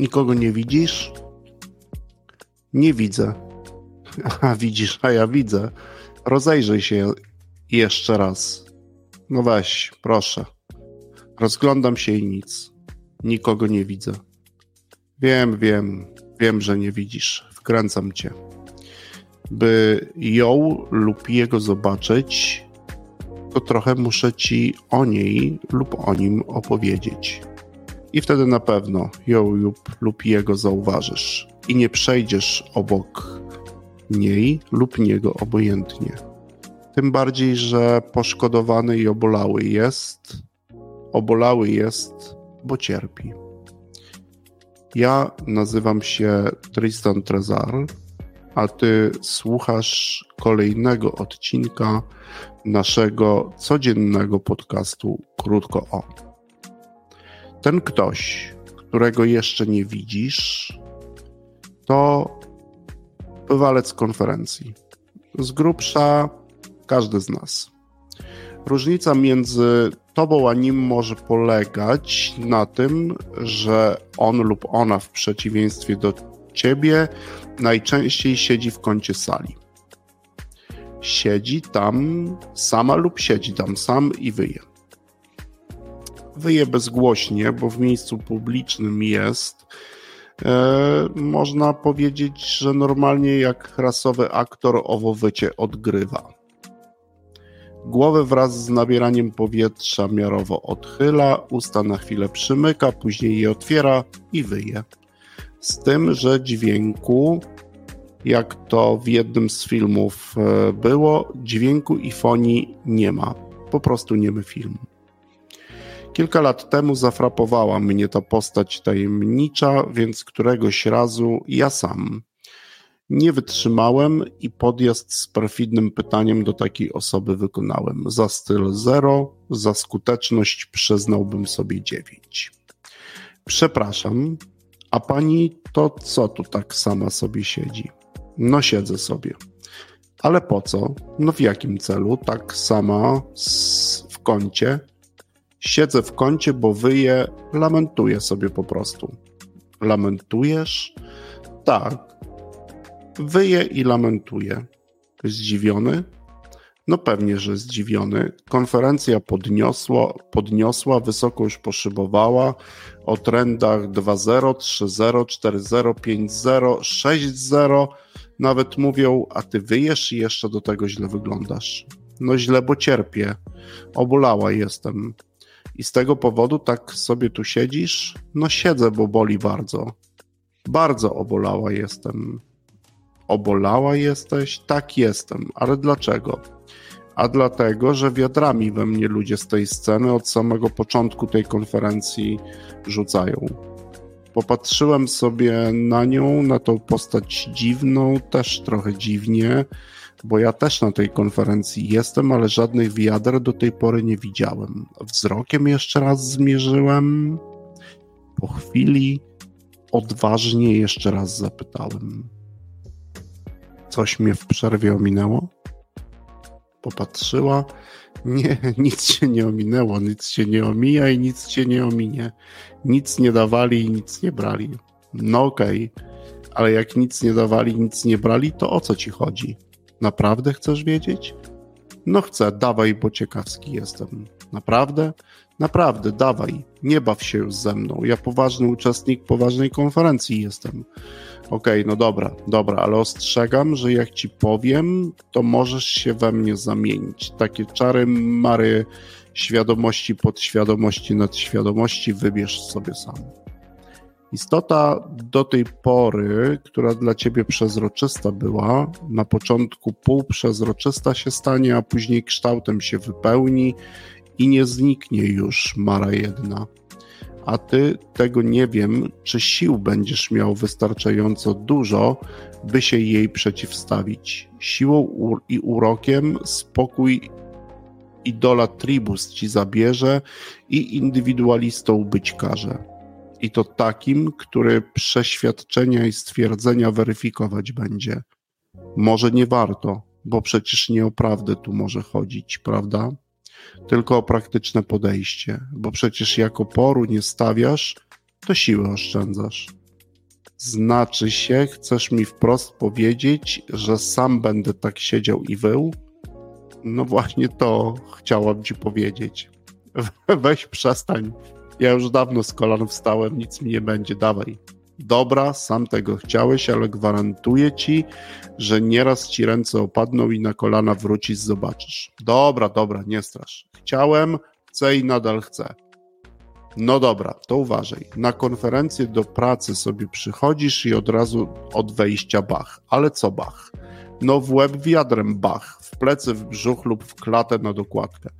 Nikogo nie widzisz? Nie widzę. A widzisz, a ja widzę. Rozejrzyj się jeszcze raz. No weź, proszę. Rozglądam się i nic. Nikogo nie widzę. Wiem, wiem, wiem, że nie widzisz. Wkręcam cię. By ją lub jego zobaczyć, to trochę muszę ci o niej lub o nim opowiedzieć. I wtedy na pewno ją lub, lub jego zauważysz i nie przejdziesz obok niej lub niego obojętnie. Tym bardziej, że poszkodowany i obolały jest, obolały jest, bo cierpi. Ja nazywam się Tristan Trezar, a ty słuchasz kolejnego odcinka naszego codziennego podcastu Krótko o. Ten ktoś, którego jeszcze nie widzisz, to bywalec konferencji. Z grubsza każdy z nas. Różnica między tobą a nim może polegać na tym, że on lub ona w przeciwieństwie do ciebie najczęściej siedzi w kącie sali. Siedzi tam sama lub siedzi tam sam i wyje. Wyje bezgłośnie, bo w miejscu publicznym jest. E, można powiedzieć, że normalnie jak rasowy aktor owo wycie odgrywa. Głowę wraz z nabieraniem powietrza miarowo odchyla, usta na chwilę przymyka, później je otwiera i wyje. Z tym, że dźwięku, jak to w jednym z filmów e, było, dźwięku i fonii nie ma. Po prostu nie ma filmu. Kilka lat temu zafrapowała mnie ta postać tajemnicza, więc któregoś razu ja sam nie wytrzymałem i podjazd z perfidnym pytaniem do takiej osoby wykonałem. Za styl 0, za skuteczność przyznałbym sobie 9. Przepraszam, a pani to co tu tak sama sobie siedzi? No siedzę sobie. Ale po co? No w jakim celu? Tak sama w kącie. Siedzę w kącie, bo wyję, lamentuję sobie po prostu. Lamentujesz? Tak, Wyje i lamentuje. Zdziwiony? No pewnie, że zdziwiony. Konferencja podniosła, podniosła wysoko już poszybowała o trendach 2.0, 3.0, 4.0, 5.0, 6.0. Nawet mówią, a ty wyjesz i jeszcze do tego źle wyglądasz. No źle, bo cierpię. Obolała jestem. I z tego powodu tak sobie tu siedzisz? No siedzę, bo boli bardzo. Bardzo obolała jestem. Obolała jesteś? Tak jestem, ale dlaczego? A dlatego, że wiadrami we mnie ludzie z tej sceny od samego początku tej konferencji rzucają. Popatrzyłem sobie na nią, na tą postać dziwną, też trochę dziwnie, bo ja też na tej konferencji jestem, ale żadnych wiader do tej pory nie widziałem. Wzrokiem jeszcze raz zmierzyłem. Po chwili odważnie jeszcze raz zapytałem. Coś mnie w przerwie ominęło? Popatrzyła. Nie, nic się nie ominęło, nic się nie omija i nic się nie ominie. Nic nie dawali i nic nie brali. No okej, okay. ale jak nic nie dawali, nic nie brali, to o co ci chodzi? Naprawdę chcesz wiedzieć? No chcę, dawaj, bo ciekawski jestem. Naprawdę? Naprawdę, dawaj, nie baw się już ze mną. Ja poważny uczestnik poważnej konferencji jestem. Okej, okay, no dobra, dobra, ale ostrzegam, że jak ci powiem, to możesz się we mnie zamienić. Takie czary, mary świadomości, podświadomości, nadświadomości wybierz sobie sam. Istota do tej pory, która dla ciebie przezroczysta była, na początku półprzezroczysta się stanie, a później kształtem się wypełni i nie zniknie już Mara jedna. A ty tego nie wiem, czy sił będziesz miał wystarczająco dużo, by się jej przeciwstawić. Siłą i urokiem spokój idola tribus ci zabierze i indywidualistą być każe. I to takim, który przeświadczenia i stwierdzenia weryfikować będzie. Może nie warto, bo przecież nie o prawdę tu może chodzić, prawda? Tylko o praktyczne podejście, bo przecież jak oporu nie stawiasz, to siły oszczędzasz. Znaczy się, chcesz mi wprost powiedzieć, że sam będę tak siedział i wył? No właśnie to chciałam ci powiedzieć. Weź przestań. Ja już dawno z kolan wstałem, nic mi nie będzie, dawaj. Dobra, sam tego chciałeś, ale gwarantuję ci, że nieraz ci ręce opadną i na kolana wrócisz, zobaczysz. Dobra, dobra, nie strasz. Chciałem, chcę i nadal chcę. No dobra, to uważaj. Na konferencję do pracy sobie przychodzisz i od razu od wejścia bach. Ale co bach? No w łeb wiadrem bach, w plecy, w brzuch lub w klatę na dokładkę.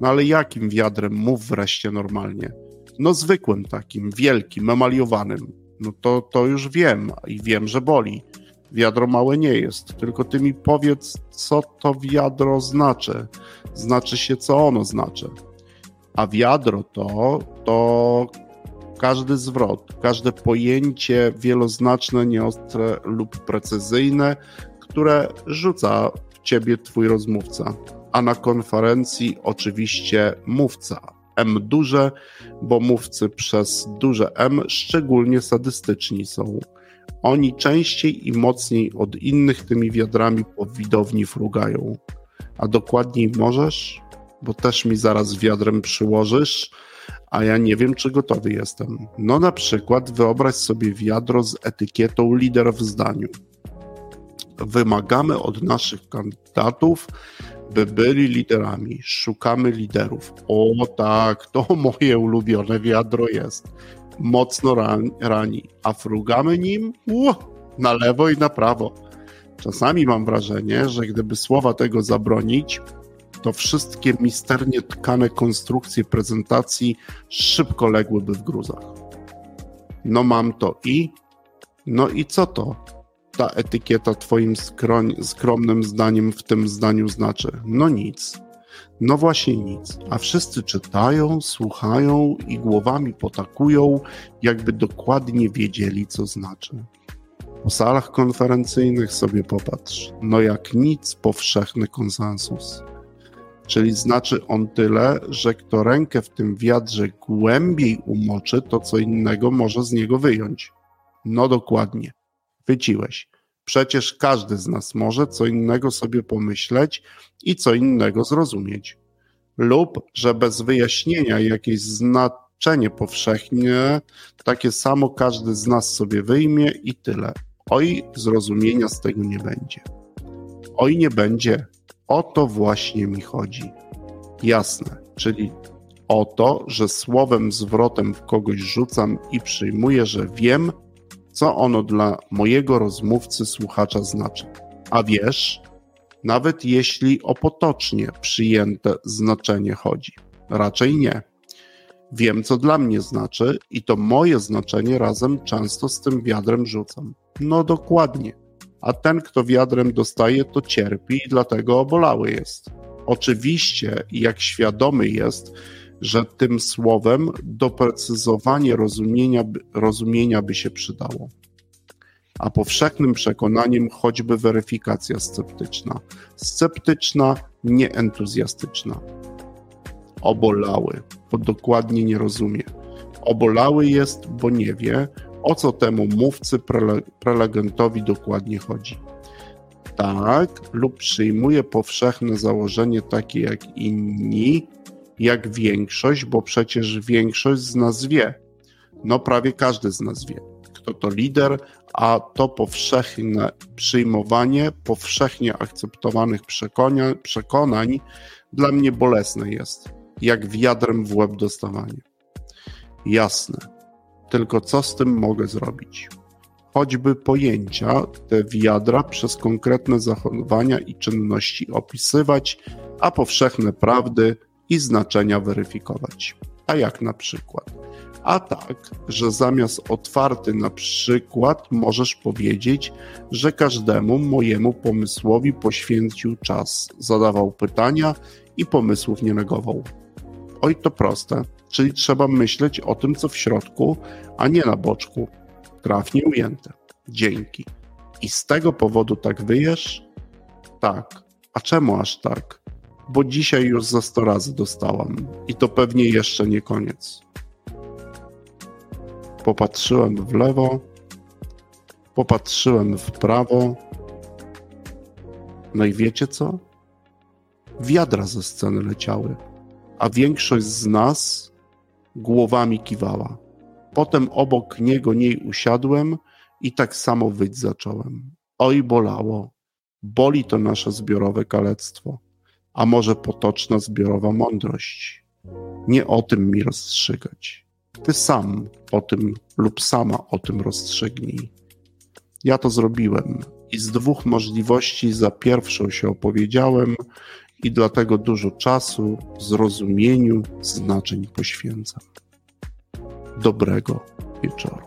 No ale jakim wiadrem? Mów wreszcie normalnie. No zwykłym takim, wielkim, emaliowanym. No to, to już wiem i wiem, że boli. Wiadro małe nie jest, tylko ty mi powiedz, co to wiadro znaczy. Znaczy się, co ono znaczy. A wiadro to, to każdy zwrot, każde pojęcie wieloznaczne, nieostre lub precyzyjne, które rzuca w ciebie twój rozmówca. A na konferencji oczywiście mówca. M duże, bo mówcy przez duże M szczególnie sadystyczni są. Oni częściej i mocniej od innych tymi wiadrami po widowni frugają. A dokładniej możesz? Bo też mi zaraz wiadrem przyłożysz, a ja nie wiem, czy gotowy jestem. No na przykład wyobraź sobie wiadro z etykietą lider w zdaniu. Wymagamy od naszych kandydatów, by byli liderami. Szukamy liderów. O tak, to moje ulubione wiadro jest. Mocno rani, a frugamy nim uh, na lewo i na prawo. Czasami mam wrażenie, że gdyby słowa tego zabronić, to wszystkie misternie tkane konstrukcje prezentacji szybko ległyby w gruzach. No mam to i? No i co to? Ta etykieta twoim skroń, skromnym zdaniem w tym zdaniu znaczy? No nic. No właśnie nic. A wszyscy czytają, słuchają i głowami potakują, jakby dokładnie wiedzieli, co znaczy. Po salach konferencyjnych sobie popatrz. No jak nic powszechny konsensus. Czyli znaczy on tyle, że kto rękę w tym wiadrze głębiej umoczy, to co innego może z niego wyjąć. No dokładnie. Chwyciłeś. Przecież każdy z nas może co innego sobie pomyśleć i co innego zrozumieć. Lub, że bez wyjaśnienia jakieś znaczenie powszechnie, takie samo każdy z nas sobie wyjmie i tyle. Oj, zrozumienia z tego nie będzie. Oj, nie będzie. O to właśnie mi chodzi. Jasne, czyli o to, że słowem zwrotem w kogoś rzucam i przyjmuję, że wiem, co ono dla mojego rozmówcy słuchacza znaczy. A wiesz, nawet jeśli o potocznie przyjęte znaczenie chodzi. Raczej nie. Wiem, co dla mnie znaczy, i to moje znaczenie razem często z tym wiadrem rzucam. No dokładnie. A ten, kto wiadrem dostaje, to cierpi i dlatego obolały jest. Oczywiście, jak świadomy jest, że tym słowem doprecyzowanie rozumienia, rozumienia by się przydało. A powszechnym przekonaniem choćby weryfikacja sceptyczna. Sceptyczna, nieentuzjastyczna. Obolały, bo dokładnie nie rozumie. Obolały jest, bo nie wie, o co temu mówcy prele prelegentowi dokładnie chodzi. Tak, lub przyjmuje powszechne założenie takie jak inni, jak większość, bo przecież większość z nas wie. No prawie każdy z nas wie, kto to lider, a to powszechne przyjmowanie powszechnie akceptowanych przekonań, dla mnie bolesne jest, jak wiadrem w łeb dostawanie. Jasne, tylko co z tym mogę zrobić? Choćby pojęcia, te wiadra przez konkretne zachowania i czynności opisywać, a powszechne prawdy i znaczenia weryfikować. A jak na przykład? A tak, że zamiast otwarty na przykład możesz powiedzieć, że każdemu mojemu pomysłowi poświęcił czas, zadawał pytania i pomysłów nie negował. Oj, to proste, czyli trzeba myśleć o tym, co w środku, a nie na boczku. Trafnie ujęte. Dzięki. I z tego powodu tak wyjesz? Tak. A czemu aż tak? Bo dzisiaj już za 100 razy dostałam i to pewnie jeszcze nie koniec. Popatrzyłem w lewo, Popatrzyłem w prawo. No i wiecie co? Wiadra ze sceny leciały, a większość z nas głowami kiwała. Potem obok niego niej usiadłem i tak samo wyć zacząłem. Oj, bolało. Boli to nasze zbiorowe kalectwo, a może potoczna zbiorowa mądrość. Nie o tym mi rozstrzygać. Ty sam o tym lub sama o tym rozstrzygnij. Ja to zrobiłem i z dwóch możliwości za pierwszą się opowiedziałem i dlatego dużo czasu zrozumieniu znaczeń poświęcam. Dobrego wieczoru.